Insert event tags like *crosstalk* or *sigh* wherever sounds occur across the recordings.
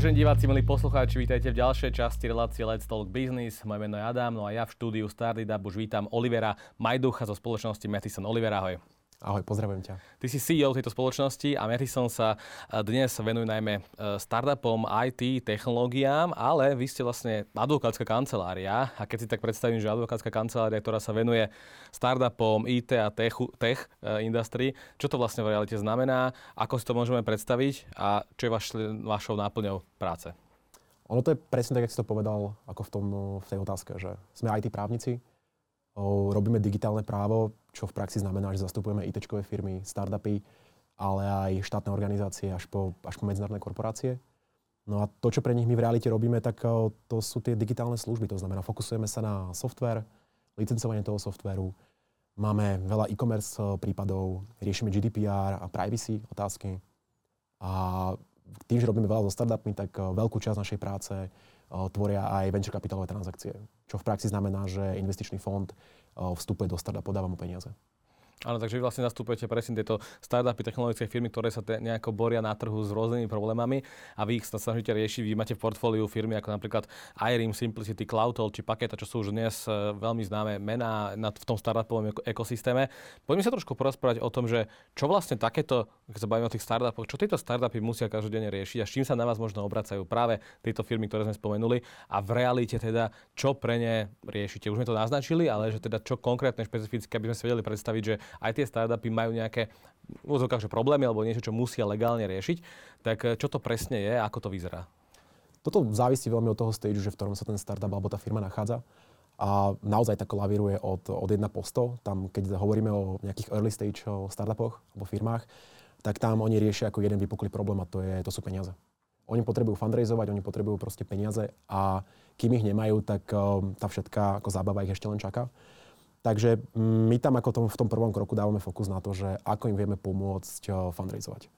Vážení diváci, milí poslucháči, vítajte v ďalšej časti relácie Let's Talk Business. Moje meno je Adam, no a ja v štúdiu Startup už vítam Olivera Majducha zo spoločnosti Mathison. Oliver, ahoj. Ahoj, pozdravujem ťa. Ty si CEO tejto spoločnosti a Mathison sa e, dnes venuje najmä e, startupom, IT, technológiám, ale vy ste vlastne advokátska kancelária a keď si tak predstavím, že advokátska kancelária, ktorá sa venuje startupom, IT a tech, tech e, industrii, čo to vlastne v realite znamená, ako si to môžeme predstaviť a čo je vaš, vašou náplňou práce? Ono to je presne tak, jak si to povedal, ako v, tom, v tej otázke, že sme IT právnici, robíme digitálne právo, čo v praxi znamená, že zastupujeme it firmy, startupy, ale aj štátne organizácie až po, až po medzinárodné korporácie. No a to, čo pre nich my v realite robíme, tak to sú tie digitálne služby. To znamená, fokusujeme sa na software, licencovanie toho softvéru, máme veľa e-commerce prípadov, riešime GDPR a privacy otázky. A tým, že robíme veľa so startupmi, tak veľkú časť našej práce tvoria aj venture kapitálové transakcie, čo v praxi znamená, že investičný fond vstupuje do startupu, podáva mu peniaze. Áno, takže vy vlastne nastúpete presne tieto startupy, technologické firmy, ktoré sa te, nejako boria na trhu s rôznymi problémami a vy ich sa snažíte riešiť. Vy máte v portfóliu firmy ako napríklad iReam, Simplicity, Cloudol či Paketa, čo sú už dnes e, veľmi známe mená v tom startupovom ekosystéme. Poďme sa trošku porozprávať o tom, že čo vlastne takéto, keď sa bavíme o tých startupoch, čo tieto startupy musia každodenne riešiť a s čím sa na vás možno obracajú práve tieto firmy, ktoré sme spomenuli a v realite teda, čo pre ne riešite. Už sme to naznačili, ale že teda čo konkrétne špecifické, aby sme si vedeli predstaviť, že aj tie startupy majú nejaké úzokách, problémy alebo niečo, čo musia legálne riešiť, tak eh, čo to presne je a ako to vyzerá? Toto závisí veľmi od toho stage, že v ktorom sa ten startup alebo tá firma nachádza. A naozaj tak lavíruje od, od 1 po 100. Tam, keď hovoríme o nejakých early stage startupoch alebo firmách, tak tam oni riešia ako jeden vypuklý problém a to, je, to sú peniaze. Oni potrebujú fundraizovať, oni potrebujú proste peniaze a kým ich nemajú, tak eh, tá všetká ako zábava ich ešte len čaká. Takže mm, my tam ako tom, v tom prvom kroku dávame fokus na to, že ako im vieme pomôcť eh, fundraizovať.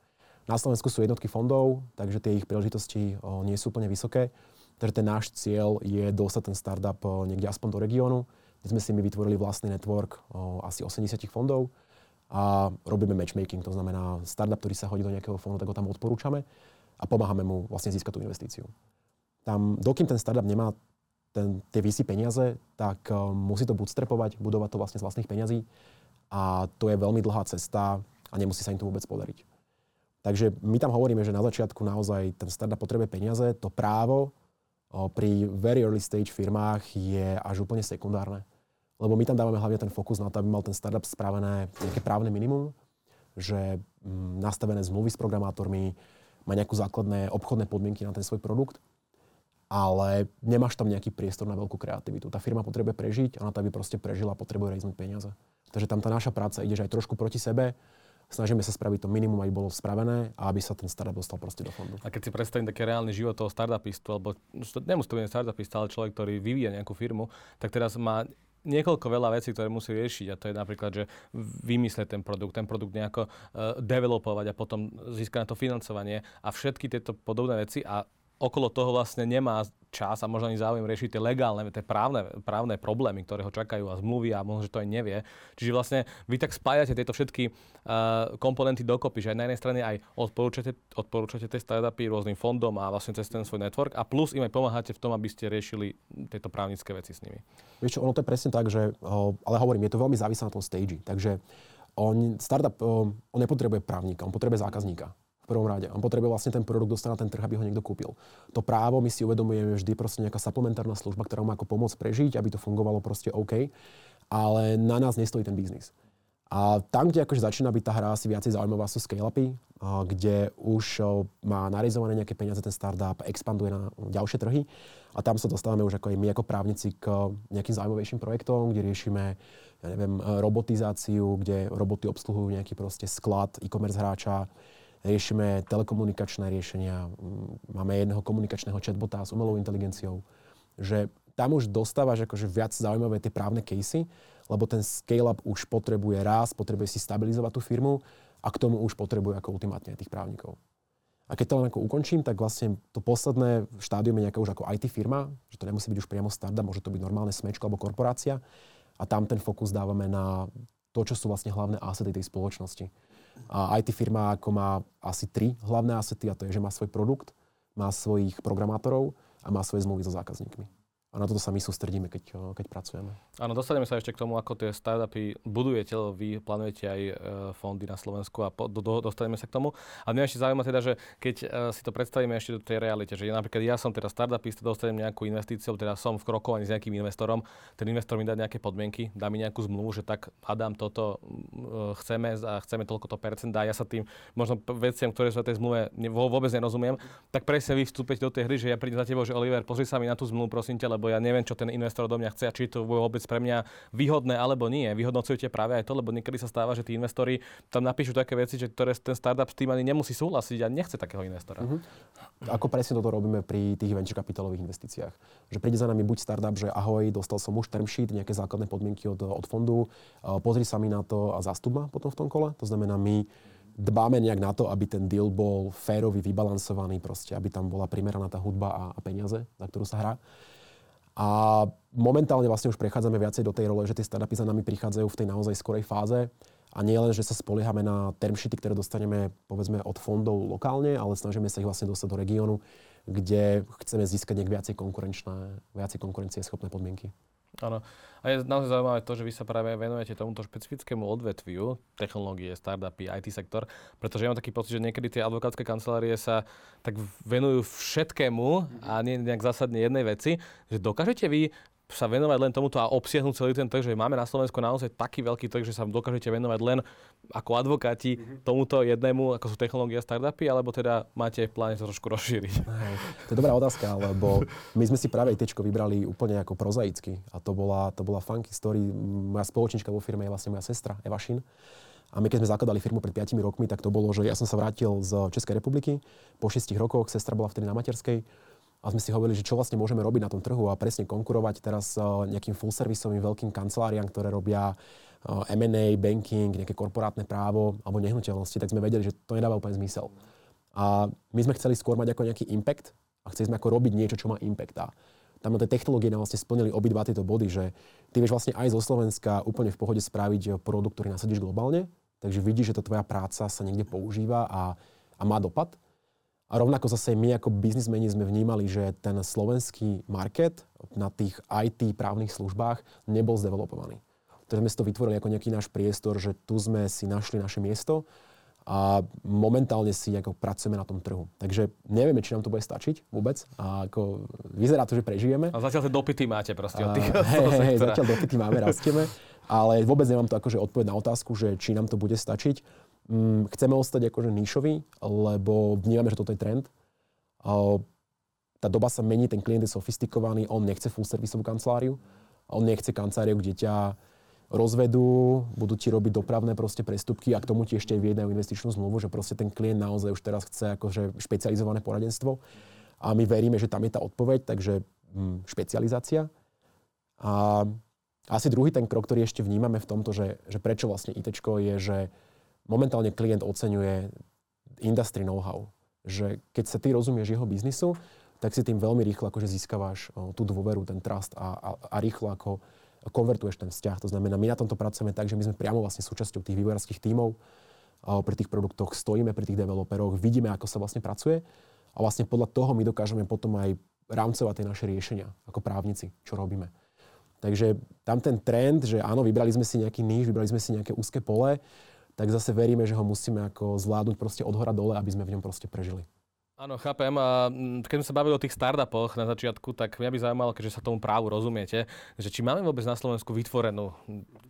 Na Slovensku sú jednotky fondov, takže tie ich príležitosti eh, nie sú úplne vysoké. Takže ten náš cieľ je dostať ten startup eh, niekde aspoň do regiónu, kde sme si my vytvorili vlastný network asi 80 fondov a robíme matchmaking, to znamená startup, ktorý sa hodí do nejakého fondu, tak ho tam odporúčame a pomáhame mu vlastne získať tú investíciu. Tam, dokým ten startup nemá ten, tie VC peniaze, tak uh, musí to bootstrapovať, budovať to vlastne z vlastných peňazí a to je veľmi dlhá cesta a nemusí sa im to vôbec podariť. Takže my tam hovoríme, že na začiatku naozaj ten startup potrebuje peniaze, to právo uh, pri very early stage firmách je až úplne sekundárne. Lebo my tam dávame hlavne ten fokus na to, aby mal ten startup spravené nejaké právne minimum, že um, nastavené zmluvy s programátormi, má nejakú základné obchodné podmienky na ten svoj produkt ale nemáš tam nejaký priestor na veľkú kreativitu. Tá firma potrebuje prežiť a na to, aby proste prežila, potrebuje rejznúť peniaze. Takže tam tá naša práca ide aj trošku proti sebe, snažíme sa spraviť to minimum, aby bolo spravené a aby sa ten startup dostal proste do fondu. A keď si predstavím taký reálny život toho startupistu, alebo nemusí to byť startupista, ale človek, ktorý vyvíja nejakú firmu, tak teraz má niekoľko veľa vecí, ktoré musí riešiť a to je napríklad, že vymyslieť ten produkt, ten produkt nejako uh, developovať a potom získať na to financovanie a všetky tieto podobné veci a okolo toho vlastne nemá čas a možno ani záujem riešiť tie legálne, tie právne, právne problémy, ktoré ho čakajú a zmluvy a možno, že to aj nevie. Čiže vlastne vy tak spájate tieto všetky uh, komponenty dokopy, že aj na jednej strane aj odporúčate, odporúčate tie startupy rôznym fondom a vlastne cez ten svoj network a plus im aj pomáhate v tom, aby ste riešili tieto právnické veci s nimi. Vieš čo, ono to je presne tak, že, ale hovorím, je to veľmi závislé na tom stage. Takže on, startup, on nepotrebuje právnika, on potrebuje zákazníka v prvom rade. On potrebuje vlastne ten produkt dostať na ten trh, aby ho niekto kúpil. To právo my si uvedomujeme vždy proste nejaká supplementárna služba, ktorá má ako pomôcť prežiť, aby to fungovalo proste OK, ale na nás nestojí ten biznis. A tam, kde akože začína byť tá hra asi viacej zaujímavá, sú scale-upy, kde už má narizované nejaké peniaze ten startup, expanduje na ďalšie trhy a tam sa dostávame už ako aj my ako právnici k nejakým zaujímavejším projektom, kde riešime ja neviem, robotizáciu, kde roboty obsluhujú nejaký proste sklad e-commerce hráča, riešime telekomunikačné riešenia, máme jedného komunikačného chatbota s umelou inteligenciou, že tam už dostávaš akože viac zaujímavé tie právne casey, lebo ten scale-up už potrebuje raz, potrebuje si stabilizovať tú firmu a k tomu už potrebuje ako ultimátne tých právnikov. A keď to len ako ukončím, tak vlastne to posledné štádium je nejaká už ako IT firma, že to nemusí byť už priamo startup, môže to byť normálne smečko alebo korporácia a tam ten fokus dávame na to, čo sú vlastne hlavné asety tej spoločnosti. A IT firma ako má asi tri hlavné asety a to je, že má svoj produkt, má svojich programátorov a má svoje zmluvy so zákazníkmi. A na toto sa my sústredíme, keď, keď pracujeme. Áno, dostaneme sa ešte k tomu, ako tie startupy budujete, lebo vy plánujete aj e, fondy na Slovensku a po, do, do, dostaneme sa k tomu. A mňa ešte zaujíma teda, že keď e, si to predstavíme ešte do tej realite, že ja, napríklad ja som teda startupista, dostanem nejakú investíciu, teda som v krokovaní s nejakým investorom, ten investor mi dá nejaké podmienky, dá mi nejakú zmluvu, že tak Adam, toto e, chceme a chceme toľko to percent a ja sa tým možno veciam, ktoré sú v tej zmluve vôbec nerozumiem, tak presne vy vstúpete do tej hry, že ja prídem za tebou, že Oliver, pozri sa mi na tú zmluvu, prosím ťa, lebo ja neviem, čo ten investor do mňa chce a či to bude vôbec pre mňa výhodné alebo nie. Vyhodnocujete práve aj to, lebo niekedy sa stáva, že tí investori tam napíšu také veci, že ktoré ten startup s tým ani nemusí súhlasiť a nechce takého investora. Uh-huh. Ako presne toto robíme pri tých venture kapitálových investíciách. Že príde za nami buď startup, že ahoj, dostal som už term sheet, nejaké základné podmienky od, od fondu, pozri sa mi na to a zastup ma potom v tom kole. To znamená, my dbáme nejak na to, aby ten deal bol férový, vybalansovaný, proste, aby tam bola primeraná tá hudba a, a peniaze, za ktorú sa hrá. A momentálne vlastne už prechádzame viacej do tej role, že tie startupy za nami prichádzajú v tej naozaj skorej fáze. A nie len, že sa spoliehame na term sheety, ktoré dostaneme povedzme od fondov lokálne, ale snažíme sa ich vlastne dostať do regiónu, kde chceme získať nejak viacej konkurenčné, viacej konkurencieschopné podmienky. Áno. A je naozaj zaujímavé to, že vy sa práve venujete tomuto špecifickému odvetviu, technológie, startupy, IT sektor, pretože ja mám taký pocit, že niekedy tie advokátske kancelárie sa tak venujú všetkému a nie nejak zásadne jednej veci, že dokážete vy sa venovať len tomuto a obsiahnuť celý ten trh, že máme na Slovensku naozaj taký veľký trh, že sa dokážete venovať len ako advokáti mm-hmm. tomuto jednému, ako sú technológie a startupy, alebo teda máte v pláne to trošku rozšíriť? Hej, to je dobrá otázka, lebo my sme si práve ITčko vybrali úplne ako prozaicky a to bola, to bola funky story. Moja spoločnička vo firme je vlastne moja sestra Eva Šin. A my keď sme zakladali firmu pred 5 rokmi, tak to bolo, že ja som sa vrátil z Českej republiky. Po 6 rokoch sestra bola vtedy na materskej a sme si hovorili, že čo vlastne môžeme robiť na tom trhu a presne konkurovať teraz eh, nejakým full servisovým veľkým kanceláriám, ktoré robia eh, M&A, banking, nejaké korporátne právo alebo nehnuteľnosti, tak sme vedeli, že to nedáva úplne zmysel. A my sme chceli skôr mať ako nejaký impact a chceli sme ako robiť niečo, čo má impact. A tam tie technológie nám vlastne splnili obidva tieto body, že ty vieš vlastne aj zo Slovenska úplne v pohode spraviť produkt, ktorý nasadíš globálne, takže vidíš, že tá tvoja práca sa niekde používa a, a má dopad. A rovnako zase my ako biznismeni sme vnímali, že ten slovenský market na tých IT právnych službách nebol zdevelopovaný. Takže sme si to vytvorili ako nejaký náš priestor, že tu sme si našli naše miesto a momentálne si ako pracujeme na tom trhu. Takže nevieme, či nám to bude stačiť vôbec. A ako vyzerá to, že prežijeme. A zatiaľ tie dopity máte proste od tých hej, hej, *laughs* zatiaľ dopity máme, rastieme. Ale vôbec nemám to akože odpoveď na otázku, že či nám to bude stačiť mm, chceme ostať akože níšový, lebo vnímame, že toto je trend. Uh, tá doba sa mení, ten klient je sofistikovaný, on nechce full servisovú kanceláriu, on nechce kanceláriu, kde ťa rozvedú, budú ti robiť dopravné proste prestupky a k tomu ti ešte aj vyjednajú investičnú zmluvu, že proste ten klient naozaj už teraz chce akože špecializované poradenstvo. A my veríme, že tam je tá odpoveď, takže hm, špecializácia. A asi druhý ten krok, ktorý ešte vnímame v tomto, že, že prečo vlastne IT je, že momentálne klient oceňuje industry know-how. Že keď sa ty rozumieš jeho biznisu, tak si tým veľmi rýchlo akože získavaš tú dôveru, ten trust a, a, a rýchlo ako konvertuješ ten vzťah. To znamená, my na tomto pracujeme tak, že my sme priamo vlastne súčasťou tých vývojárských tímov, pri tých produktoch stojíme, pri tých developeroch, vidíme, ako sa vlastne pracuje a vlastne podľa toho my dokážeme potom aj rámcovať tie naše riešenia ako právnici, čo robíme. Takže tam ten trend, že áno, vybrali sme si nejaký níž, vybrali sme si nejaké úzke pole, tak zase veríme, že ho musíme ako zvládnuť proste od hora dole, aby sme v ňom proste prežili. Áno, chápem. A keď sme sa bavili o tých startupoch na začiatku, tak mňa by zaujímalo, keďže sa tomu právu rozumiete, že či máme vôbec na Slovensku vytvorenú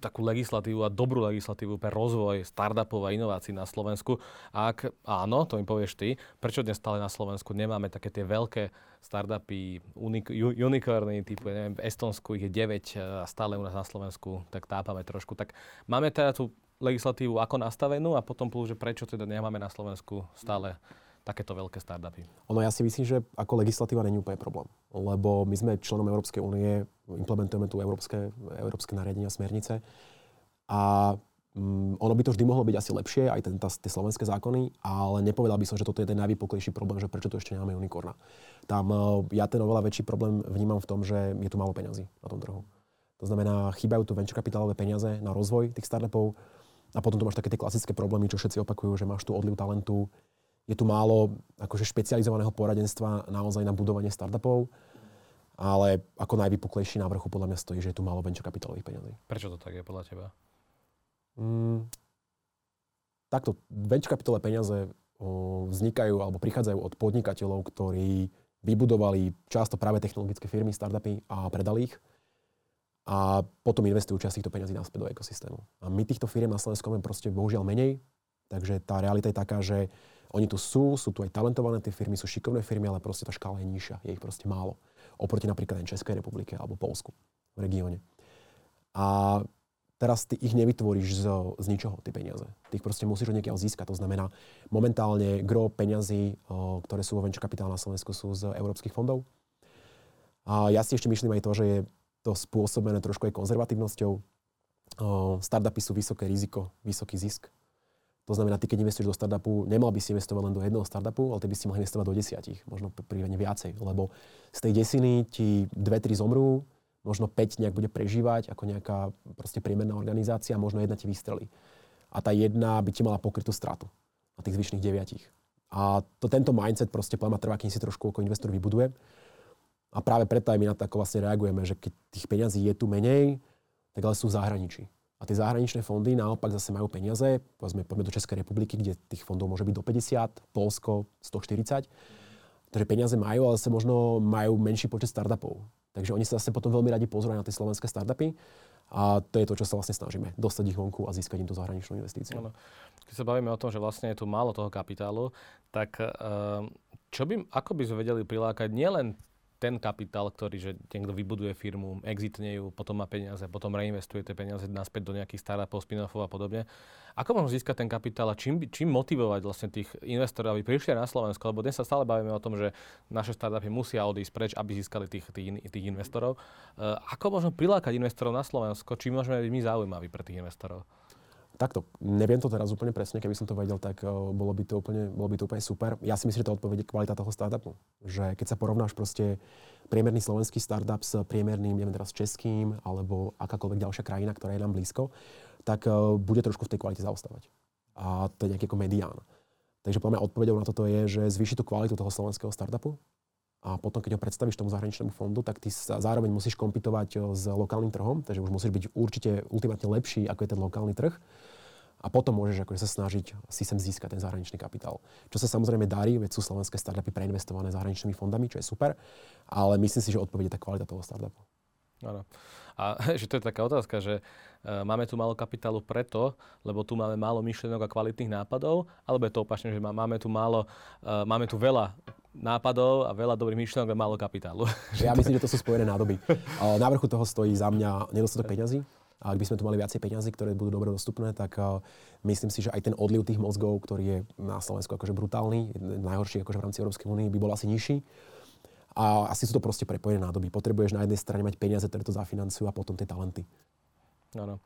takú legislatívu a dobrú legislatívu pre rozvoj startupov a inovácií na Slovensku. Ak áno, to mi povieš ty, prečo dnes stále na Slovensku nemáme také tie veľké startupy, unik- unicorny, typu, neviem, v Estonsku ich je 9 a stále u nás na Slovensku, tak tápame trošku. Tak máme teda tú legislatívu ako nastavenú a potom plus, že prečo teda nemáme na Slovensku stále takéto veľké startupy? Ono ja si myslím, že ako legislatíva není úplne problém. Lebo my sme členom Európskej únie, implementujeme tu európske, európske nariadenia, smernice. A um, ono by to vždy mohlo byť asi lepšie, aj ten, tá, tie slovenské zákony, ale nepovedal by som, že toto je ten najvýpoklejší problém, že prečo tu ešte nemáme unikorna. Tam uh, ja ten oveľa väčší problém vnímam v tom, že je tu málo peňazí na tom trhu. To znamená, chýbajú tu venture kapitálové peniaze na rozvoj tých startupov, a potom tu máš také tie klasické problémy, čo všetci opakujú, že máš tu odliv talentu, Je tu málo akože špecializovaného poradenstva naozaj na budovanie startupov, ale ako najvypuklejší na vrchu podľa mňa stojí, že je tu málo venture kapitálových peniazí. Prečo to tak je podľa teba? Mm, takto, venture kapitálové peniaze o, vznikajú alebo prichádzajú od podnikateľov, ktorí vybudovali často práve technologické firmy, startupy a predali ich a potom investujú časť týchto peniazí naspäť do ekosystému. A my týchto firiem na Slovensku máme proste bohužiaľ menej, takže tá realita je taká, že oni tu sú, sú tu aj talentované tie firmy, sú šikovné firmy, ale proste tá škála je nižšia, je ich proste málo. Oproti napríklad aj Českej republike alebo Polsku v regióne. A teraz ty ich nevytvoríš z, z ničoho, tie peniaze. Ty ich proste musíš od niekiaľ získať. To znamená, momentálne gro peňazí, ktoré sú vo venture capital na Slovensku, sú z európskych fondov. A ja si ešte myslím aj to, že je to spôsobené trošku aj konzervatívnosťou. Startupy sú vysoké riziko, vysoký zisk. To znamená, ty keď investuješ do startupu, nemal by si investovať len do jedného startupu, ale ty by si mohol investovať do desiatich, možno prípadne viacej, lebo z tej desiny ti dve, tri zomrú, možno 5 nejak bude prežívať ako nejaká proste priemerná organizácia, možno jedna ti vystrelí. A tá jedna by ti mala pokrytú stratu na tých zvyšných deviatich. A to, tento mindset proste podľa trvá, kým si trošku ako investor vybuduje. A práve preto aj my na to ako vlastne reagujeme, že keď tých peňazí je tu menej, tak ale sú v zahraničí. A tie zahraničné fondy naopak zase majú peniaze, povedzme, poďme do Českej republiky, kde tých fondov môže byť do 50, Polsko 140. Takže peniaze majú, ale sa možno majú menší počet startupov. Takže oni sa zase potom veľmi radi pozerajú na tie slovenské startupy a to je to, čo sa vlastne snažíme. Dostať ich vonku a získať im tú zahraničnú investíciu. Ano. Keď sa bavíme o tom, že vlastne je tu málo toho kapitálu, tak uh, čo by, ako by sme vedeli prilákať nielen ten kapitál, ktorý, že niekto vybuduje firmu, exitne ju, potom má peniaze, potom reinvestuje tie peniaze naspäť do nejakých startupov, spin-offov a podobne. Ako môžem získať ten kapitál a čím, čím motivovať vlastne tých investorov, aby prišli na Slovensko? Lebo dnes sa stále bavíme o tom, že naše startupy musia odísť preč, aby získali tých, tých, tých investorov. Uh, ako môžeme prilákať investorov na Slovensko? Čím môžeme byť my zaujímaví pre tých investorov? Takto, neviem to teraz úplne presne, keby som to vedel, tak uh, bolo, by to úplne, bolo by to úplne super. Ja si myslím, že to odpovede kvalita toho startupu. Že keď sa porovnáš proste priemerný slovenský startup s priemerným, neviem teraz českým, alebo akákoľvek ďalšia krajina, ktorá je nám blízko, tak uh, bude trošku v tej kvalite zaostávať. A to je nejaký ako medián. Takže podľa mňa odpovedou na toto je, že zvýši tú kvalitu toho slovenského startupu, a potom, keď ho predstavíš tomu zahraničnému fondu, tak ty sa zároveň musíš kompitovať s lokálnym trhom, takže už musíš byť určite ultimátne lepší, ako je ten lokálny trh. A potom môžeš akože sa snažiť si sem získať ten zahraničný kapitál. Čo sa samozrejme darí, veď sú slovenské startupy preinvestované zahraničnými fondami, čo je super, ale myslím si, že odpovede tá kvalita toho startupu. Áno. A *laughs* že to je taká otázka, že uh, máme tu málo kapitálu preto, lebo tu máme málo myšlienok a kvalitných nápadov, alebo je to opačne, že máme tu málo, uh, máme tu veľa nápadov a veľa dobrých myšlienok a málo kapitálu. *laughs* Ja myslím, že to sú spojené nádoby. Na vrchu toho stojí za mňa nedostatok peňazí. A ak by sme tu mali viacej peňazí, ktoré budú dobre dostupné, tak uh, myslím si, že aj ten odliv tých mozgov, ktorý je na Slovensku akože brutálny, najhorší akože v rámci Európskej únie, by bol asi nižší. A asi sú to proste prepojené nádoby. Potrebuješ na jednej strane mať peniaze, ktoré to zafinancujú a potom tie talenty. Áno.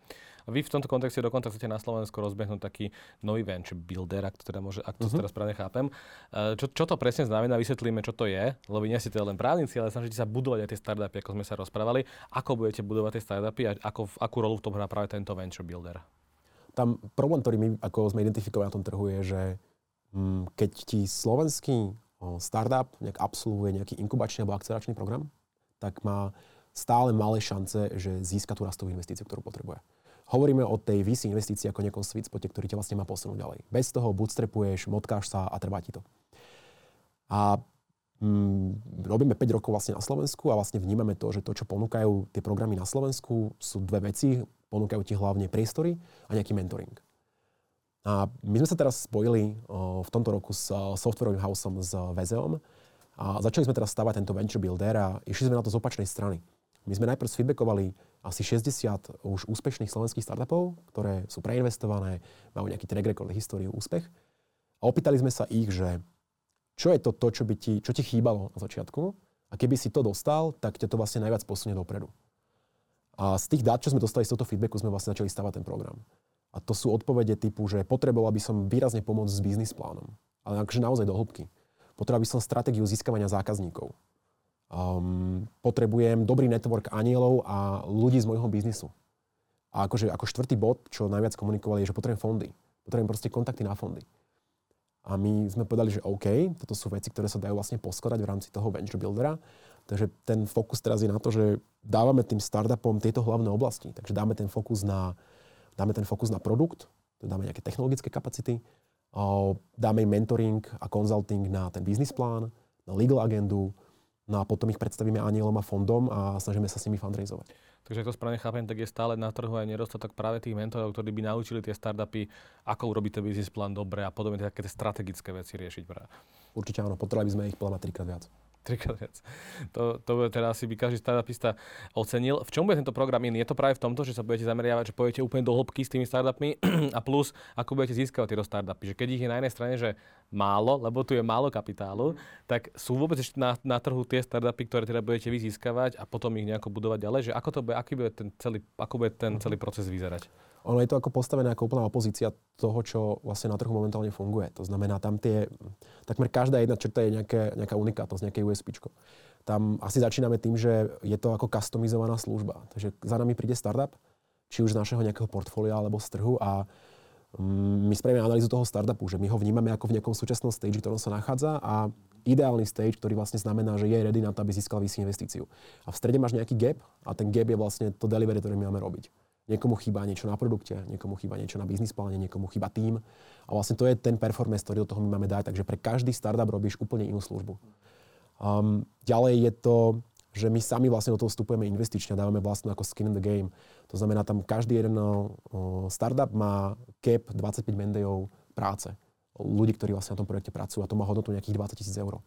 A vy v tomto kontexte dokonca chcete na Slovensku rozbehnúť taký nový venture builder, ak to, teda môže, ak to uh-huh. teraz správne chápem. E, čo, čo to presne znamená, vysvetlíme, čo to je, lebo nie ste teda len právnici, ale snažíte sa budovať aj tie startupy, ako sme sa rozprávali. Ako budete budovať tie startupy a ako, akú rolu v tom hrá práve tento venture builder? Tam problém, ktorý my ako sme identifikovali na tom trhu je, že mm, keď ti slovenský startup nejak absolvuje nejaký inkubačný alebo akceleračný program, tak má stále malé šance, že získa tú rastovú investíciu, ktorú potrebuje. Hovoríme o tej VC investícii ako nejakom sweet spote, ktorý ťa vlastne má posunúť ďalej. Bez toho bootstrapuješ, motkáš sa a trvá ti to. A mm, robíme 5 rokov vlastne na Slovensku a vlastne vnímame to, že to, čo ponúkajú tie programy na Slovensku, sú dve veci. Ponúkajú ti hlavne priestory a nejaký mentoring. A my sme sa teraz spojili v tomto roku s softwarovým houseom s VZOM a začali sme teraz stavať tento venture builder a išli sme na to z opačnej strany. My sme najprv feedbackovali asi 60 už úspešných slovenských startupov, ktoré sú preinvestované, majú nejaký track record, históriu, úspech. A opýtali sme sa ich, že čo je to, to čo, by ti, čo ti chýbalo na začiatku a keby si to dostal, tak ťa to vlastne najviac posunie dopredu. A z tých dát, čo sme dostali z tohto feedbacku, sme vlastne začali stavať ten program. A to sú odpovede typu, že potreboval by som výrazne pomôcť s biznis plánom. Ale akože naozaj do hĺbky. Potreboval by som stratégiu získavania zákazníkov. Um, potrebujem dobrý network anielov a ľudí z môjho biznisu. A akože, ako štvrtý bod, čo najviac komunikovali, je, že potrebujem fondy. Potrebujem proste kontakty na fondy. A my sme povedali, že OK, toto sú veci, ktoré sa dajú vlastne poskladať v rámci toho venture buildera. Takže ten fokus teraz je na to, že dávame tým startupom tieto hlavné oblasti. Takže dáme ten fokus na, dáme ten fokus na produkt, dáme nejaké technologické kapacity, dáme im mentoring a consulting na ten business plán, na legal agendu, no a potom ich predstavíme anielom a fondom a snažíme sa s nimi fundraizovať. Takže ak to správne chápem, tak je stále na trhu aj nedostatok práve tých mentorov, ktorí by naučili tie startupy, ako urobiť ten business plán dobre a podobne také tie strategické veci riešiť. Práve. Určite áno, potrebovali by sme ich podľa trikrát viac trikrát viac. To, to teda asi by každý startupista ocenil. V čom bude tento program iný? Je to práve v tomto, že sa budete zameriavať, že pôjdete úplne do hĺbky s tými startupmi *clears throat* a plus, ako budete získavať tieto startupy. Že keď ich je na jednej strane, že málo, lebo tu je málo kapitálu, tak sú vôbec ešte na, na trhu tie startupy, ktoré teda budete vy získavať a potom ich nejako budovať ďalej, že ako to bude, aký bude ten celý, ako bude ten celý proces vyzerať? Ono je to ako postavené ako úplná opozícia toho, čo vlastne na trhu momentálne funguje. To znamená, tam tie, takmer každá jedna črta je nejaké, nejaká unikátnosť, nejaké USP. Tam asi začíname tým, že je to ako customizovaná služba. Takže za nami príde startup, či už z našeho nejakého portfólia alebo z trhu a mm, my spravíme analýzu toho startupu, že my ho vnímame ako v nejakom súčasnom stage, ktorom sa nachádza a ideálny stage, ktorý vlastne znamená, že je ready na to, aby získal vyššiu investíciu. A v strede máš nejaký gap a ten gap je vlastne to delivery, ktoré my máme robiť. Niekomu chýba niečo na produkte, niekomu chýba niečo na biznis pláne, niekomu chýba tým. A vlastne to je ten performance, ktorý do toho my máme dať. Takže pre každý startup robíš úplne inú službu. Um, ďalej je to, že my sami vlastne do toho vstupujeme investične, dávame vlastnú ako skin in the game. To znamená, tam každý jeden uh, startup má cap 25 mendejov práce. Ľudí, ktorí vlastne na tom projekte pracujú a to má hodnotu nejakých 20 tisíc eur.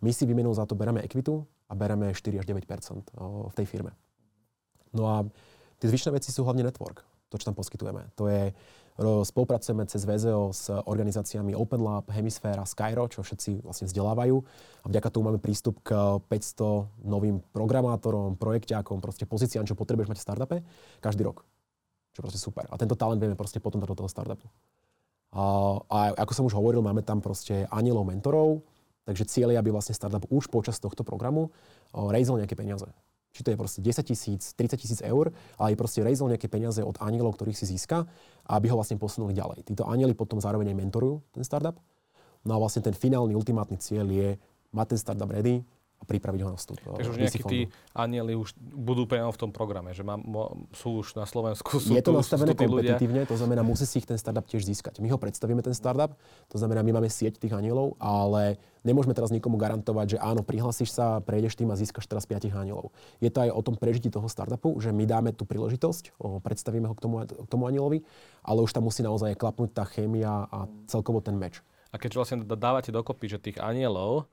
My si výmenou za to bereme ekvitu a bereme 4 až 9% v tej firme. No a Tie zvyšné veci sú hlavne network, to, čo tam poskytujeme. To je, spolupracujeme cez VZO s organizáciami Open Lab, Hemisféra, Skyro, čo všetci vlastne vzdelávajú. A vďaka tomu máme prístup k 500 novým programátorom, projekťákom, proste pozíciám, čo potrebuješ mať v startupe každý rok. Čo proste super. A tento talent vieme proste potom do toho startupu. A, a ako som už hovoril, máme tam proste anielov mentorov, takže cieľ je, aby vlastne startup už počas tohto programu rejzol nejaké peniaze. Či to je proste 10 tisíc, 30 tisíc eur, ale aj proste rejzol nejaké peniaze od anielov, ktorých si získa, aby ho vlastne posunuli ďalej. Títo anieli potom zároveň aj mentorujú ten startup. No a vlastne ten finálny, ultimátny cieľ je mať ten startup ready, a pripraviť ho na vstup. Takže už nejakí tí anieli už budú priamo v tom programe, že mám, sú už na Slovensku. Sú je to tu, nastavené kompetitívne, to znamená, musí si ich ten startup tiež získať. My ho predstavíme, ten startup, to znamená, my máme sieť tých anielov, ale nemôžeme teraz nikomu garantovať, že áno, prihlasíš sa, prejdeš tým a získaš teraz 5 anielov. Je to aj o tom prežití toho startupu, že my dáme tú príležitosť, predstavíme ho k tomu, k tomu anielovi, ale už tam musí naozaj klapnúť tá chémia a celkovo ten meč. A keď vlastne dávate dokopy, že tých anielov,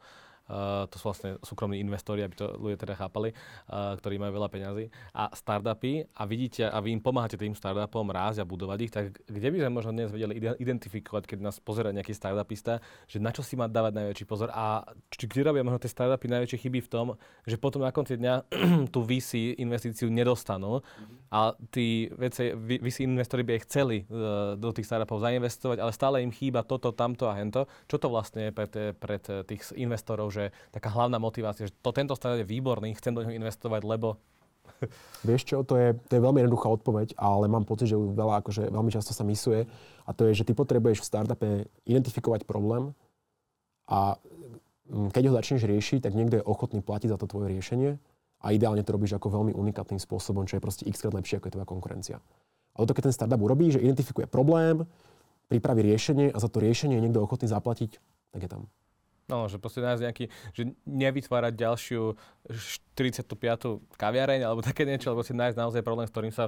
to sú vlastne súkromní investori, aby to ľudia teda chápali, uh, ktorí majú veľa peňazí. A startupy, a vidíte, a vy im pomáhate tým startupom rásť a budovať ich, tak kde by sme možno dnes vedeli identifikovať, keď nás pozera nejaký startupista, že na čo si má dávať najväčší pozor a či, kde robia možno tie startupy najväčšie chyby v tom, že potom na konci dňa *clears throat* tú VC investíciu nedostanú a tí veci, VC investori by ich chceli uh, do tých startupov zainvestovať, ale stále im chýba toto, tamto a hento. Čo to vlastne je pre, pre tých investorov, že taká hlavná motivácia, že to, tento startup je výborný, chcem do neho investovať, lebo... Vieš čo, to je, to je veľmi jednoduchá odpoveď, ale mám pocit, že veľa, akože veľmi často sa misuje a to je, že ty potrebuješ v startupe identifikovať problém a mm, keď ho začneš riešiť, tak niekto je ochotný platiť za to tvoje riešenie a ideálne to robíš ako veľmi unikátnym spôsobom, čo je proste x krát lepšie ako je tvoja konkurencia. Ale to, keď ten startup urobí, že identifikuje problém, pripraví riešenie a za to riešenie je niekto ochotný zaplatiť, tak je tam. No, že proste nájsť nejaký, že nevytvárať ďalšiu 45. kaviareň alebo také niečo, alebo si nájsť naozaj problém, s ktorým sa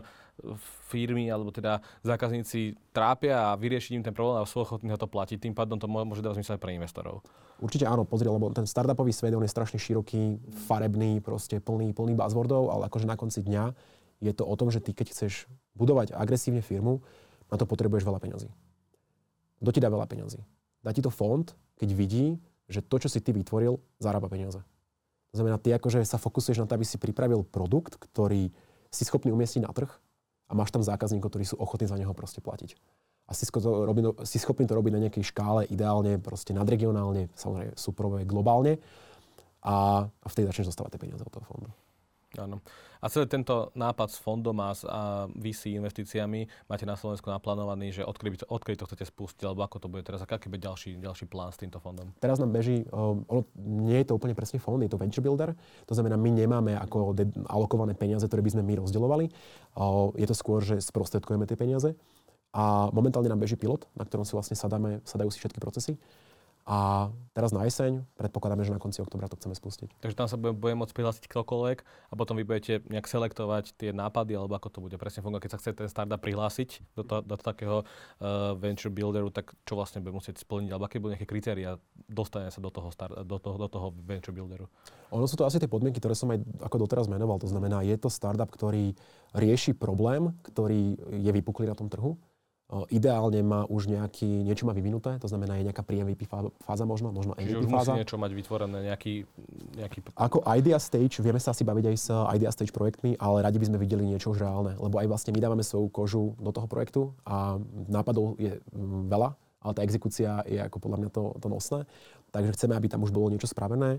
firmy alebo teda zákazníci trápia a vyriešiť im ten problém a sú ochotní ho to platiť. Tým pádom to môže dať zmysel aj pre investorov. Určite áno, pozri, lebo ten startupový svet on je strašne široký, farebný, proste plný, plný buzzwordov, ale akože na konci dňa je to o tom, že ty keď chceš budovať agresívne firmu, na to potrebuješ veľa peňazí. Kto ti dá veľa peňazí? Dá ti to fond, keď vidí, že to, čo si ty vytvoril, zarába peniaze. To znamená, ty akože sa fokusuješ na to, aby si pripravil produkt, ktorý si schopný umiestniť na trh a máš tam zákazníkov, ktorí sú ochotní za neho proste platiť. A si, to robí, si schopný to robiť na nejakej škále, ideálne proste nadregionálne, samozrejme súprové, globálne a, a vtedy začneš dostávať tie peniaze od toho fondu. Áno. A celý tento nápad s fondom a, s, a VC investíciami máte na Slovensku naplánovaný, že odkedy, odkedy to chcete spustiť, alebo ako to bude teraz, aký bude ďalší, ďalší plán s týmto fondom? Teraz nám beží, uh, ono, nie je to úplne presne fond, je to venture builder, to znamená, my nemáme ako de- alokované peniaze, ktoré by sme my rozdeľovali, uh, je to skôr, že sprostredkujeme tie peniaze. A momentálne nám beží pilot, na ktorom si vlastne sadáme, sadajú si všetky procesy a teraz na jeseň, predpokladáme, že na konci oktobra to chceme spustiť. Takže tam sa bude, bude môcť prihlásiť ktokoľvek a potom vy budete nejak selektovať tie nápady, alebo ako to bude presne fungovať, keď sa chce ten startup prihlásiť do, to, do takého uh, venture builderu, tak čo vlastne bude musieť splniť, alebo aké budú nejaké kritéria dostane sa do toho, start, do, toho, do toho venture builderu? Ono sú to asi tie podmienky, ktoré som aj ako doteraz menoval. To znamená, je to startup, ktorý rieši problém, ktorý je vypuklý na tom trhu Ideálne má už nejaký, niečo má vyvinuté, to znamená je nejaká pre-MVP fáza možno, možno MVP Čiže už fáza. musí niečo mať vytvorené, nejaký, nejaký... Ako idea stage, vieme sa asi baviť aj s idea stage projektmi, ale radi by sme videli niečo už reálne, lebo aj vlastne my dávame svoju kožu do toho projektu a nápadov je mm, veľa, ale tá exekúcia je ako podľa mňa to, to nosné. Takže chceme, aby tam už bolo niečo spravené.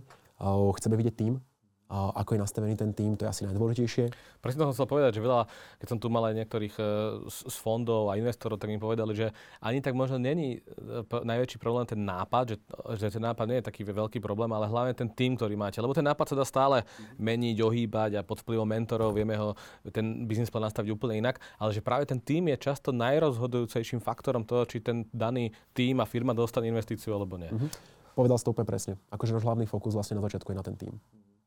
Chceme vidieť tým, ako je nastavený ten tým, to je asi najdôležitejšie. Presne to som chcel povedať, že veľa, keď som tu mal aj niektorých e, z fondov a investorov, tak mi povedali, že ani tak možno není e, najväčší problém ten nápad, že, že ten nápad nie je taký veľký problém, ale hlavne ten tým, ktorý máte. Lebo ten nápad sa dá stále meniť, ohýbať a pod vplyvom mentorov vieme ho ten biznis plán nastaviť úplne inak, ale že práve ten tým je často najrozhodujúcejším faktorom toho, či ten daný tým a firma dostane investíciu alebo nie. Mm-hmm. Povedal si to úplne presne. Akože náš hlavný fokus vlastne na začiatku je na ten tým.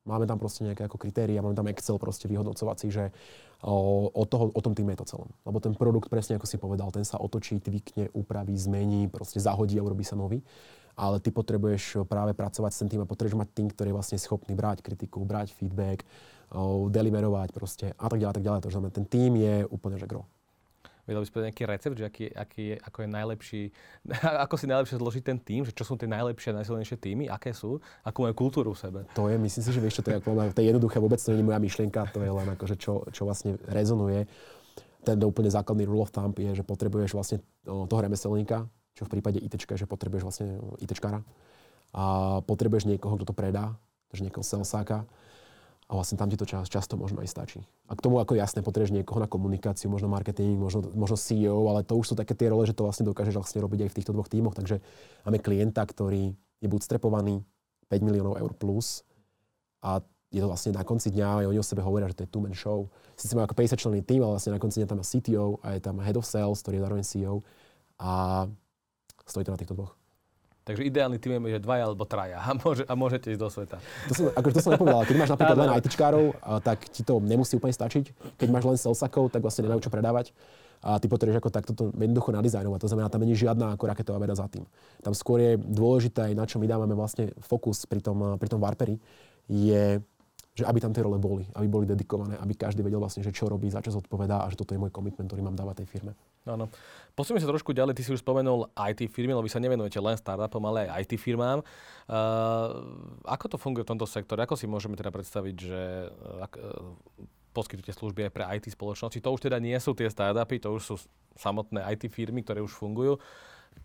Máme tam proste nejaké ako kritéria, máme tam Excel proste vyhodnocovací, že o, toho, o tom týme je to celom. Lebo ten produkt, presne ako si povedal, ten sa otočí, tvykne, upraví, zmení, proste zahodí a urobí sa nový. Ale ty potrebuješ práve pracovať s tým a potrebuješ mať tým, ktorý je vlastne schopný brať kritiku, brať feedback, o, deliverovať proste a tak ďalej, a tak ďalej. To znamená, ten tým je úplne že gro. Vedel by si povedať nejaký recept, že aký, aký je, ako je najlepší, *laughs* ako si najlepšie zložiť ten tým, že čo sú tie najlepšie a najsilnejšie týmy, aké sú, akú majú kultúru v sebe. To je, myslím si, že vieš čo, to je, to je jednoduché, vôbec to nie je moja myšlienka, to je len akože čo, čo vlastne rezonuje. Ten úplne základný rule of thumb je, že potrebuješ vlastne toho remeselníka, čo v prípade IT, že potrebuješ vlastne ITčkára. A potrebuješ niekoho, kto to predá, takže niekoho salesáka a vlastne tam ti to čas, často možno aj stačí. A k tomu ako jasne potrebuješ niekoho na komunikáciu, možno marketing, možno, možno CEO, ale to už sú také tie role, že to vlastne dokážeš vlastne robiť aj v týchto dvoch tímoch. Takže máme klienta, ktorý je bootstrapovaný 5 miliónov eur plus a je to vlastne na konci dňa, aj oni o sebe hovoria, že to je two-man show. Sice má ako 50 členný tým, ale vlastne na konci dňa tam má CTO a je tam head of sales, ktorý je zároveň CEO a stojí to na týchto dvoch. Takže ideálny tým je, že dvaja alebo traja a, môže, a môžete ísť do sveta. To som, akože to som nepovedal. Keď máš napríklad len ITčkárov, tak ti to nemusí úplne stačiť. Keď máš len salesakov, tak vlastne nemajú čo predávať. A ty potrebuješ ako takto to jednoducho nadizajnovať. To znamená, tam není žiadna ako raketová veda za tým. Tam skôr je dôležité, na čo my dávame vlastne fokus pri tom, pri tom Warperi, je že aby tam tie role boli, aby boli dedikované, aby každý vedel vlastne, že čo robí, za čo zodpovedá a že toto je môj komitment, ktorý mám dávať tej firme. Áno. Posúme sa trošku ďalej, ty si už spomenul IT firmy, lebo vy sa nevenujete len startupom, ale aj IT firmám. Uh, ako to funguje v tomto sektore? Ako si môžeme teda predstaviť, že uh, poskytujete služby aj pre IT spoločnosti? To už teda nie sú tie startupy, to už sú samotné IT firmy, ktoré už fungujú.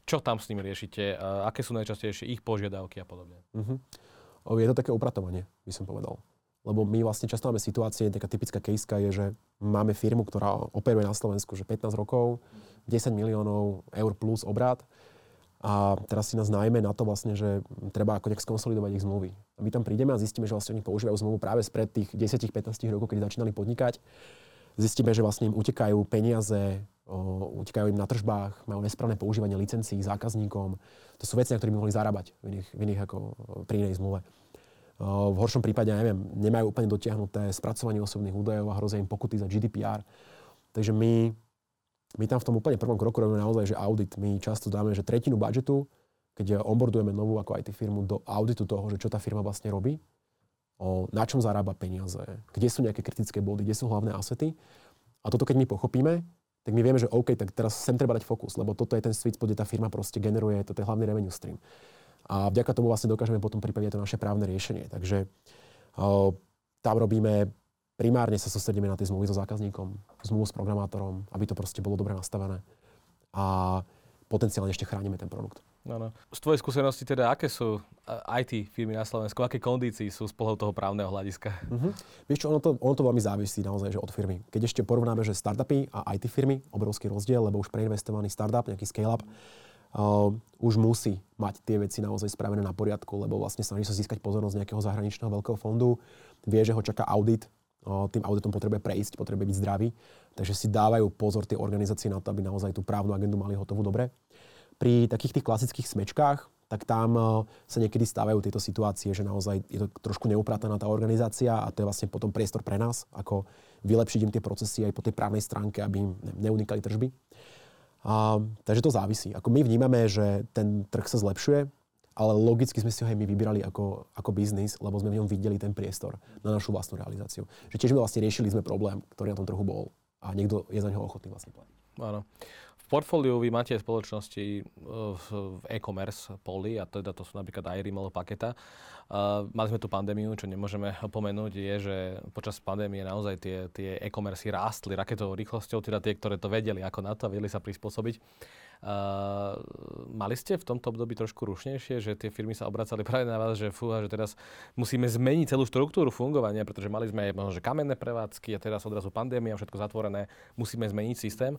Čo tam s nimi riešite? Uh, aké sú najčastejšie ich požiadavky a podobne? Uh-huh. Je to také upratovanie, by som povedal. Lebo my vlastne často máme situácie, taká typická kejska je, že máme firmu, ktorá operuje na Slovensku, že 15 rokov, 10 miliónov eur plus obrad. A teraz si nás najmä na to vlastne, že treba ako nejak skonsolidovať ich zmluvy. A my tam prídeme a zistíme, že vlastne oni používajú zmluvu práve spred tých 10-15 rokov, keď začínali podnikať. Zistíme, že vlastne im utekajú peniaze, o, utekajú im na tržbách, majú nesprávne používanie licencií zákazníkom. To sú veci, na ktorých by mohli zarábať v iných, v iných ako pri inej zmluve. V horšom prípade, neviem, nemajú úplne dotiahnuté spracovanie osobných údajov a hrozia im pokuty za GDPR. Takže my, my tam v tom úplne prvom kroku robíme naozaj, že audit. My často dáme, že tretinu budžetu, keď onboardujeme novú ako IT firmu do auditu toho, že čo tá firma vlastne robí, o, na čom zarába peniaze, kde sú nejaké kritické body, kde sú hlavné asety. A toto keď my pochopíme, tak my vieme, že OK, tak teraz sem treba dať fokus, lebo toto je ten sweet kde tá firma proste generuje, toto je hlavný revenue stream a vďaka tomu vlastne dokážeme potom pripraviť to naše právne riešenie. Takže o, tam robíme, primárne sa sústredíme na tie zmluvy so zákazníkom, zmluvu s programátorom, aby to proste bolo dobre nastavené. A potenciálne ešte chránime ten produkt. No, no. Z tvojej skúsenosti teda, aké sú IT firmy na Slovensku, aké kondícii sú z pohľadu toho právneho hľadiska? Uh-huh. Vieš čo, ono to, ono to veľmi závisí naozaj že od firmy. Keď ešte porovnáme, že startupy a IT firmy, obrovský rozdiel, lebo už preinvestovaný startup, nejaký scale-up, uh, už musí mať tie veci naozaj spravené na poriadku, lebo vlastne snaží sa získať pozornosť nejakého zahraničného veľkého fondu, vie, že ho čaká audit, uh, tým auditom potrebuje prejsť, potrebuje byť zdravý, takže si dávajú pozor tie organizácie na to, aby naozaj tú právnu agendu mali hotovú dobre. Pri takých tých klasických smečkách, tak tam uh, sa niekedy stávajú tieto situácie, že naozaj je to trošku neuprataná tá organizácia a to je vlastne potom priestor pre nás, ako vylepšiť im tie procesy aj po tej právnej stránke, aby im neunikali tržby. A, takže to závisí. Ako my vnímame, že ten trh sa zlepšuje, ale logicky sme si ho aj my vybrali ako, ako biznis, lebo sme v ňom videli ten priestor na našu vlastnú realizáciu. Že tiež sme vlastne riešili sme problém, ktorý na tom trhu bol a niekto je za neho ochotný vlastne platiť. Áno. V portfóliu vy máte spoločnosti e, v, e-commerce poli, a teda to sú napríklad Irim alebo Paketa. Uh, mali sme tu pandémiu, čo nemôžeme opomenúť, je, že počas pandémie naozaj tie, tie e-commerce rástli raketovou rýchlosťou, teda tie, ktoré to vedeli ako na to a vedeli sa prispôsobiť. Uh, mali ste v tomto období trošku rušnejšie, že tie firmy sa obracali práve na vás, že fúha, že teraz musíme zmeniť celú štruktúru fungovania, pretože mali sme možno, že kamenné prevádzky a teraz odrazu pandémia, všetko zatvorené, musíme zmeniť systém.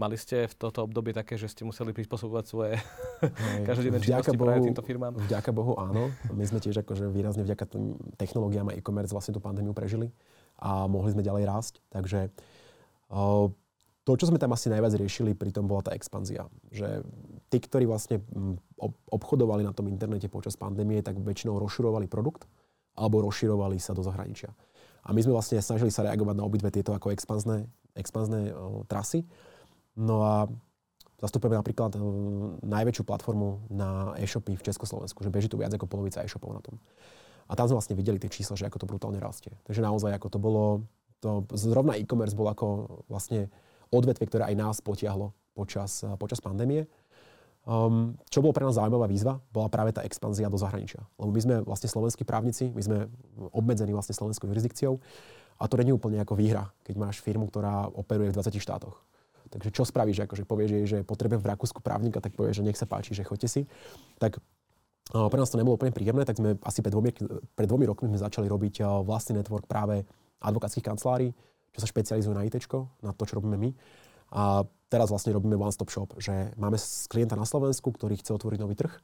Mali ste v toto obdobie také, že ste museli prispôsobovať svoje každodenné činnosti Bohu, práve týmto firmám? Vďaka Bohu áno. My sme tiež akože výrazne vďaka tým technológiám a e-commerce vlastne tú pandémiu prežili a mohli sme ďalej rásť. Takže to, čo sme tam asi najviac riešili, pritom bola tá expanzia. Že tí, ktorí vlastne obchodovali na tom internete počas pandémie, tak väčšinou rozširovali produkt alebo rozširovali sa do zahraničia. A my sme vlastne snažili sa reagovať na obidve tieto ako expanzné, expanzné trasy. No a zastupujeme napríklad uh, najväčšiu platformu na e-shopy v Československu, že beží tu viac ako polovica e-shopov na tom. A tam sme vlastne videli tie čísla, že ako to brutálne rastie. Takže naozaj ako to bolo, to, zrovna e-commerce bol ako vlastne odvetvie, ktoré aj nás potiahlo počas, uh, počas pandémie. Um, čo bolo pre nás zaujímavá výzva, bola práve tá expanzia do zahraničia. Lebo my sme vlastne slovenskí právnici, my sme obmedzení vlastne slovenskou jurisdikciou a to nie je úplne ako výhra, keď máš firmu, ktorá operuje v 20 štátoch. Takže čo spravíš, akože povieš že potrebujem v Rakúsku právnika, tak povieš, že nech sa páči, že choďte si. Tak pre nás to nebolo úplne príjemné, tak sme asi pred dvomi, pred dvomi rokmi sme začali robiť vlastný network práve advokátskych kancelárií, čo sa špecializujú na IT, na to, čo robíme my. A teraz vlastne robíme one-stop shop, že máme klienta na Slovensku, ktorý chce otvoriť nový trh,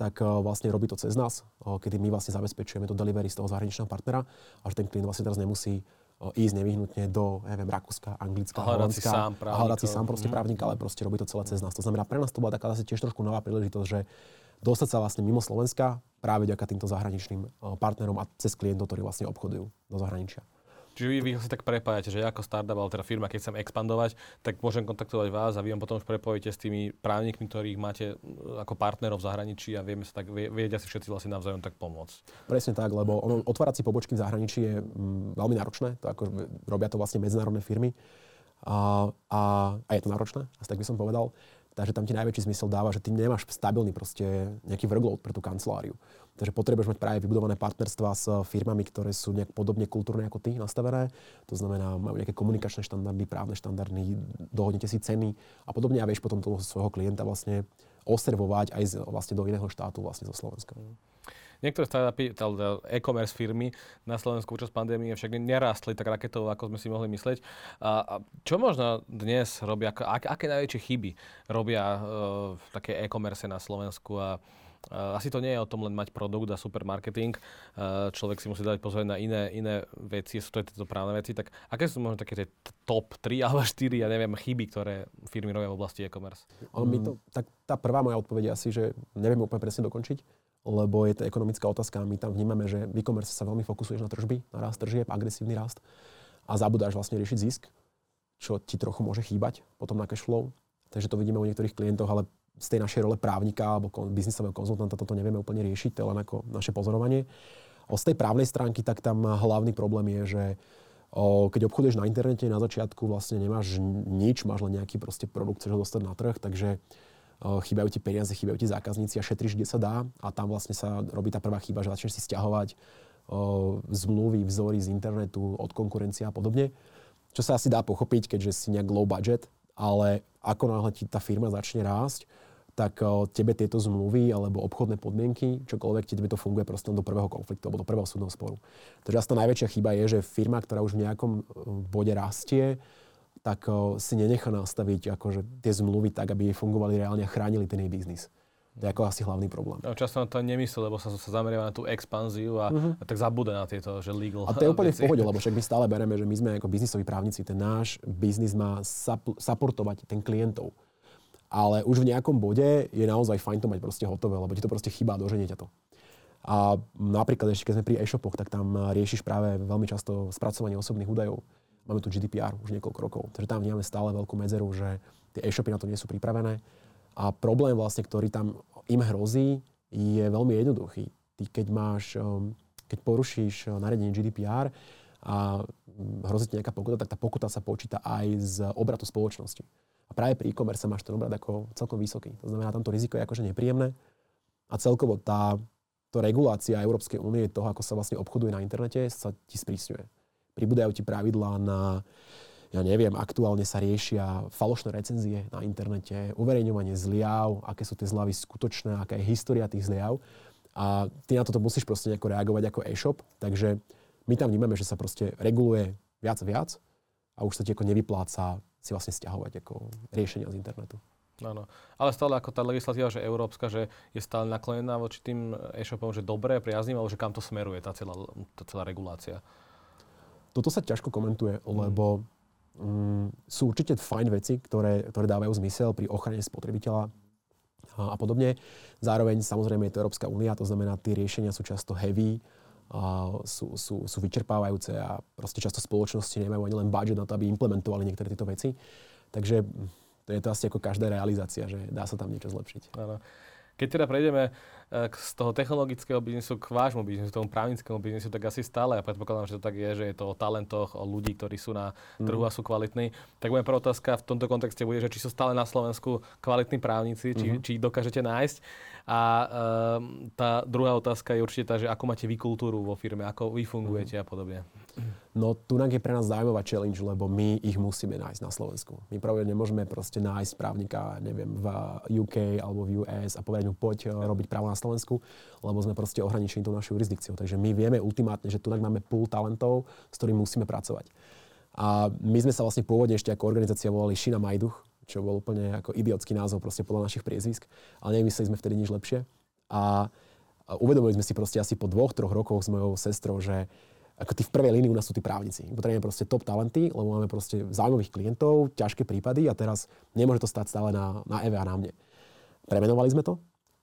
tak vlastne robí to cez nás, kedy my vlastne zabezpečujeme to delivery z toho zahraničného partnera a že ten klient vlastne teraz nemusí ísť nevyhnutne do, neviem, Rakúska, Anglická, Holandska sám a hľadať si sám proste mm. právnik, ale proste robí to celé cez nás. To znamená, pre nás to bola taká zase tiež trošku nová príležitosť, že dostať sa vlastne mimo Slovenska práve ďaká týmto zahraničným partnerom a cez klientov, ktorí vlastne obchodujú do zahraničia. Čiže vy, vy si tak prepájate, že ja ako startup, ale teda firma, keď chcem expandovať, tak môžem kontaktovať vás a vy vám potom už prepojíte s tými právnikmi, ktorých máte ako partnerov v zahraničí a vieme sa tak, vedia si všetci vlastne navzájom tak pomôcť. Presne tak, lebo ono, otvárať si pobočky v zahraničí je mm, veľmi náročné, to ako, robia to vlastne medzinárodné firmy a, a, a je to náročné, asi tak by som povedal. Takže tam ti najväčší zmysel dáva, že ty nemáš stabilný proste nejaký workload pre tú kanceláriu. Takže potrebuješ mať práve vybudované partnerstva s firmami, ktoré sú nejak podobne kultúrne ako ty nastavené. To znamená, majú nejaké komunikačné štandardy, právne štandardy, dohodnete si ceny a podobne a vieš potom toho svojho klienta vlastne oservovať aj z, vlastne do iného štátu, vlastne zo Slovenska. Niektoré startupy, e-commerce firmy na Slovensku počas pandémie však nerástli tak raketovo, ako sme si mohli myslieť. A, a čo možno dnes robia, ak, aké najväčšie chyby robia uh, také e-commerce na Slovensku a Uh, asi to nie je o tom len mať produkt a super marketing. Uh, človek si musí dať pozor na iné, iné veci, sú to tieto právne veci. Tak aké sú možno také tie top 3 *laughs* alebo 4, ja neviem, chyby, ktoré firmy robia v oblasti e-commerce? Ale my to, tak tá prvá moja odpoveď je asi, že nevieme úplne presne dokončiť lebo je to ekonomická otázka. My tam vnímame, že v e-commerce sa veľmi fokusuješ na tržby, na rast tržieb, agresívny rast a zabudáš vlastne riešiť zisk, čo ti trochu môže chýbať potom na cash flow. Takže to vidíme u niektorých klientov, ale z tej našej role právnika alebo biznisového konzultanta toto nevieme úplne riešiť, to je len ako naše pozorovanie. O z tej právnej stránky, tak tam hlavný problém je, že o, keď obchoduješ na internete, na začiatku vlastne nemáš nič, máš len nejaký proste produkt, chceš ho dostať na trh, takže chýbajú ti peniaze, chýbajú ti zákazníci a šetríš, kde sa dá a tam vlastne sa robí tá prvá chyba, že začneš si stiahovať zmluvy, vzory z internetu od konkurencie a podobne. Čo sa asi dá pochopiť, keďže si nejak low budget, ale ako náhle ti tá firma začne rásť, tak tebe tieto zmluvy alebo obchodné podmienky, čokoľvek, tebe to funguje proste do prvého konfliktu alebo do prvého súdneho sporu. Takže asi tá najväčšia chyba je, že firma, ktorá už v nejakom bode rastie, tak si nenechá nastaviť akože tie zmluvy tak, aby fungovali reálne a chránili ten jej biznis. To je ako asi hlavný problém. No, často na to nemyslí, lebo sa, sa zameriava na tú expanziu a, uh-huh. a tak zabúda na tieto, že legal A to je úplne veci. v pohode, lebo *laughs* však my stále bereme, že my sme ako biznisoví právnici, ten náš biznis má sap- supportovať ten klientov. Ale už v nejakom bode je naozaj fajn to mať proste hotové, lebo ti to proste chýba, doženie ťa to. A napríklad ešte keď sme pri e-shopoch, tak tam riešiš práve veľmi často spracovanie osobných údajov. Máme tu GDPR už niekoľko rokov, takže tam vnímame stále veľkú medzeru, že tie e-shopy na to nie sú pripravené a problém vlastne, ktorý tam im hrozí, je veľmi jednoduchý. Ty keď máš, um, keď porušíš uh, nariadenie GDPR a mm, hrozí ti nejaká pokuta, tak tá pokuta sa počíta aj z obratu spoločnosti. A práve pri e-commerce máš ten obrad ako celkom vysoký. To znamená, tam to riziko je akože nepríjemné. A celkovo tá to regulácia Európskej únie toho, ako sa vlastne obchoduje na internete, sa ti sprísňuje. Pribúdajú ti pravidlá na ja neviem, aktuálne sa riešia falošné recenzie na internete, uverejňovanie zliav, aké sú tie zľavy skutočné, aká je história tých zliav. A ty na toto musíš proste nejako reagovať ako e-shop. Takže my tam vnímame, že sa proste reguluje viac a viac a už sa ti ako nevypláca si vlastne stiahovať ako riešenia z internetu. Áno. Ale stále ako tá legislatíva, že európska, že je stále naklonená voči tým e-shopom, že dobré, priaznivé, ale že kam to smeruje tá celá, tá celá regulácia. Toto sa ťažko komentuje, lebo mm, sú určite fajn veci, ktoré, ktoré dávajú zmysel pri ochrane spotrebiteľa a, a podobne. Zároveň samozrejme je to Európska únia, to znamená, tie riešenia sú často heavy, a sú, sú, sú vyčerpávajúce a proste často spoločnosti nemajú ani len budget na to, aby implementovali niektoré tieto veci. Takže to je to asi ako každá realizácia, že dá sa tam niečo zlepšiť. Áno. Keď teda prejdeme z toho technologického biznisu k vášmu biznisu, tomu právnickému biznisu, tak asi stále, ja predpokladám, že to tak je, že je to o talentoch, o ľudí, ktorí sú na mhm. trhu a sú kvalitní. Tak moja prvá otázka v tomto kontexte bude, že či sú stále na Slovensku kvalitní právnici, či, mm-hmm. či ich dokážete nájsť. A um, tá druhá otázka je určite tá, že ako máte vy kultúru vo firme, ako vy fungujete mm-hmm. a podobne. No tu je pre nás zaujímavá challenge, lebo my ich musíme nájsť na Slovensku. My práve nemôžeme proste nájsť právnika, neviem, v UK alebo v US a povedať mu, poď eh, robiť právo na Slovensku, lebo sme proste ohraničení tou našou jurisdikciou. Takže my vieme ultimátne, že tu máme pool talentov, s ktorými musíme pracovať. A my sme sa vlastne pôvodne ešte ako organizácia volali Šina Majduch, čo bol úplne ako idiotský názov proste podľa našich priezvisk, ale nevymysleli sme vtedy nič lepšie. A uvedomili sme si proste asi po dvoch, troch rokoch s mojou sestrou, že ako tí v prvej línii u nás sú tí právnici. Potrebujeme proste top talenty, lebo máme proste zaujímavých klientov, ťažké prípady a teraz nemôže to stať stále na, na Eve a na mne. Premenovali sme to,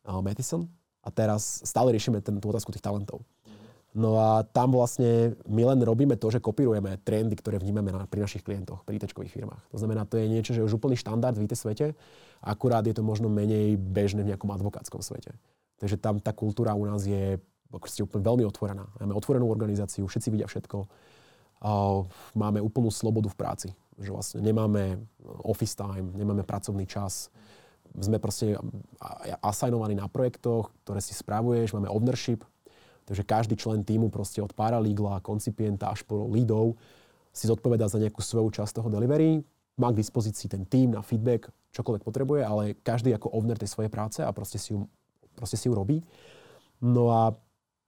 uh, Mattison, a teraz stále riešime ten, tú otázku tých talentov. No a tam vlastne my len robíme to, že kopírujeme trendy, ktoré vnímame na, pri našich klientoch, pri tečkových firmách. To znamená, to je niečo, že je už úplný štandard v IT svete, akurát je to možno menej bežné v nejakom advokátskom svete. Takže tam tá kultúra u nás je úplne veľmi otvorená. Máme otvorenú organizáciu, všetci vidia všetko. Máme úplnú slobodu v práci. Že vlastne nemáme office time, nemáme pracovný čas. Sme proste asignovaní na projektoch, ktoré si správuješ, máme ownership, takže každý člen týmu proste od paralegla, koncipienta až po leadov si zodpovedá za nejakú svoju časť toho delivery, má k dispozícii ten tým na feedback, čokoľvek potrebuje, ale každý ako owner tej svojej práce a proste si ju, proste si ju robí. No a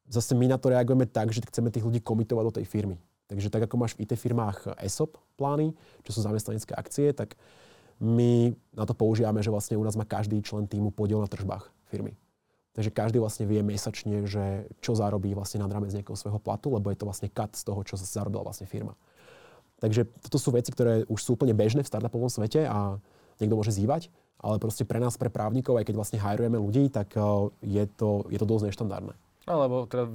zase my na to reagujeme tak, že chceme tých ľudí komitovať do tej firmy. Takže tak ako máš v IT firmách ESOP plány, čo sú zamestnanecké akcie, tak my na to používame, že vlastne u nás má každý člen týmu podiel na tržbách firmy. Takže každý vlastne vie mesačne, že čo zarobí vlastne nad rámec nejakého svojho platu, lebo je to vlastne cut z toho, čo zarobila vlastne firma. Takže toto sú veci, ktoré už sú úplne bežné v startupovom svete a niekto môže zývať, ale proste pre nás, pre právnikov, aj keď vlastne hajrujeme ľudí, tak eh, je to, je to dosť neštandardné. Alebo teda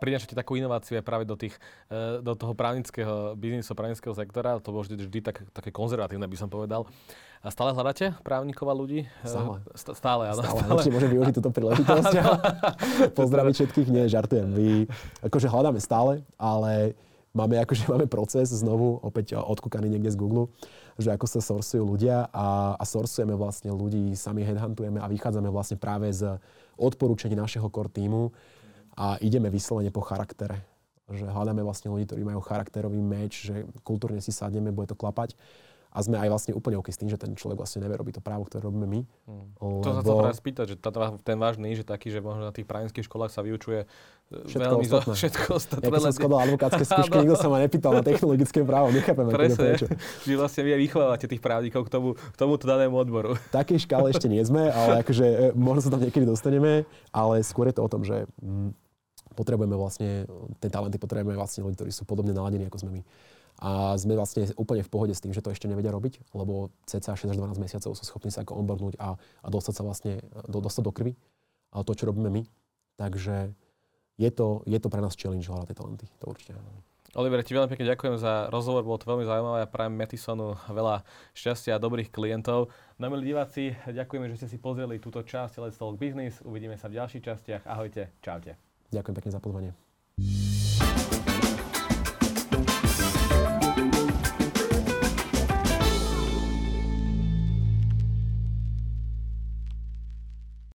prinášate takú inováciu aj práve do, tých, e, do toho právnického biznisu, právnického sektora. To bolo vždy, vždy tak, také konzervatívne, by som povedal. A stále hľadáte právnikov a ľudí? E, stále. Stále, áno. Stále. stále. Určite môžem využiť túto príležitosť. Pozdraviť všetkých. Nie, žartujem. My akože hľadáme stále, ale máme, akože *laughs* máme proces znovu, opäť odkúkaný niekde z Google, že ako sa sorsujú ľudia a, a sorsujeme vlastne ľudí, sami headhuntujeme a vychádzame vlastne práve z odporúčaní našeho core týmu a ideme vyslovene po charaktere. Že hľadáme vlastne ľudí, ktorí majú charakterový meč, že kultúrne si sadneme, bude to klapať. A sme aj vlastne úplne OK s tým, že ten človek vlastne nevie robiť to právo, ktoré robíme my. Hmm. Lebo... To sa chcem teraz spýtať, že ten váš níž je taký, že možno na tých právnických školách sa vyučuje e, všetko veľmi ostatné. Zo, všetko ostatné. Ja keď som skladal advokátske *laughs* skúšky, nikto sa ma nepýtal na technologické právo, nechápeme. Presne, že vlastne vy vychovávate tých právnikov k, tomu, k tomuto danému odboru. V takej škále ešte nie sme, ale akože e, možno sa tam niekedy dostaneme, ale skôr je to o tom, že mm, potrebujeme vlastne, tie talenty potrebujeme vlastne ľudí, ktorí sú podobne naladení ako sme my. A sme vlastne úplne v pohode s tým, že to ešte nevedia robiť, lebo cca 6 až 12 mesiacov sú schopní sa ako onboardnúť a, a dostať sa vlastne do, dostať do krvi. Ale to, čo robíme my. Takže je to, je to pre nás challenge hľadať tie talenty. To určite. Oliver, ti veľmi pekne ďakujem za rozhovor, bolo to veľmi zaujímavé a prajem Metisonu veľa šťastia a dobrých klientov. No milí diváci, ďakujeme, že ste si pozreli túto časť Let's Talk Business. Uvidíme sa v ďalších častiach. Ahojte, čaute. Ďakujem pekne za pozvanie.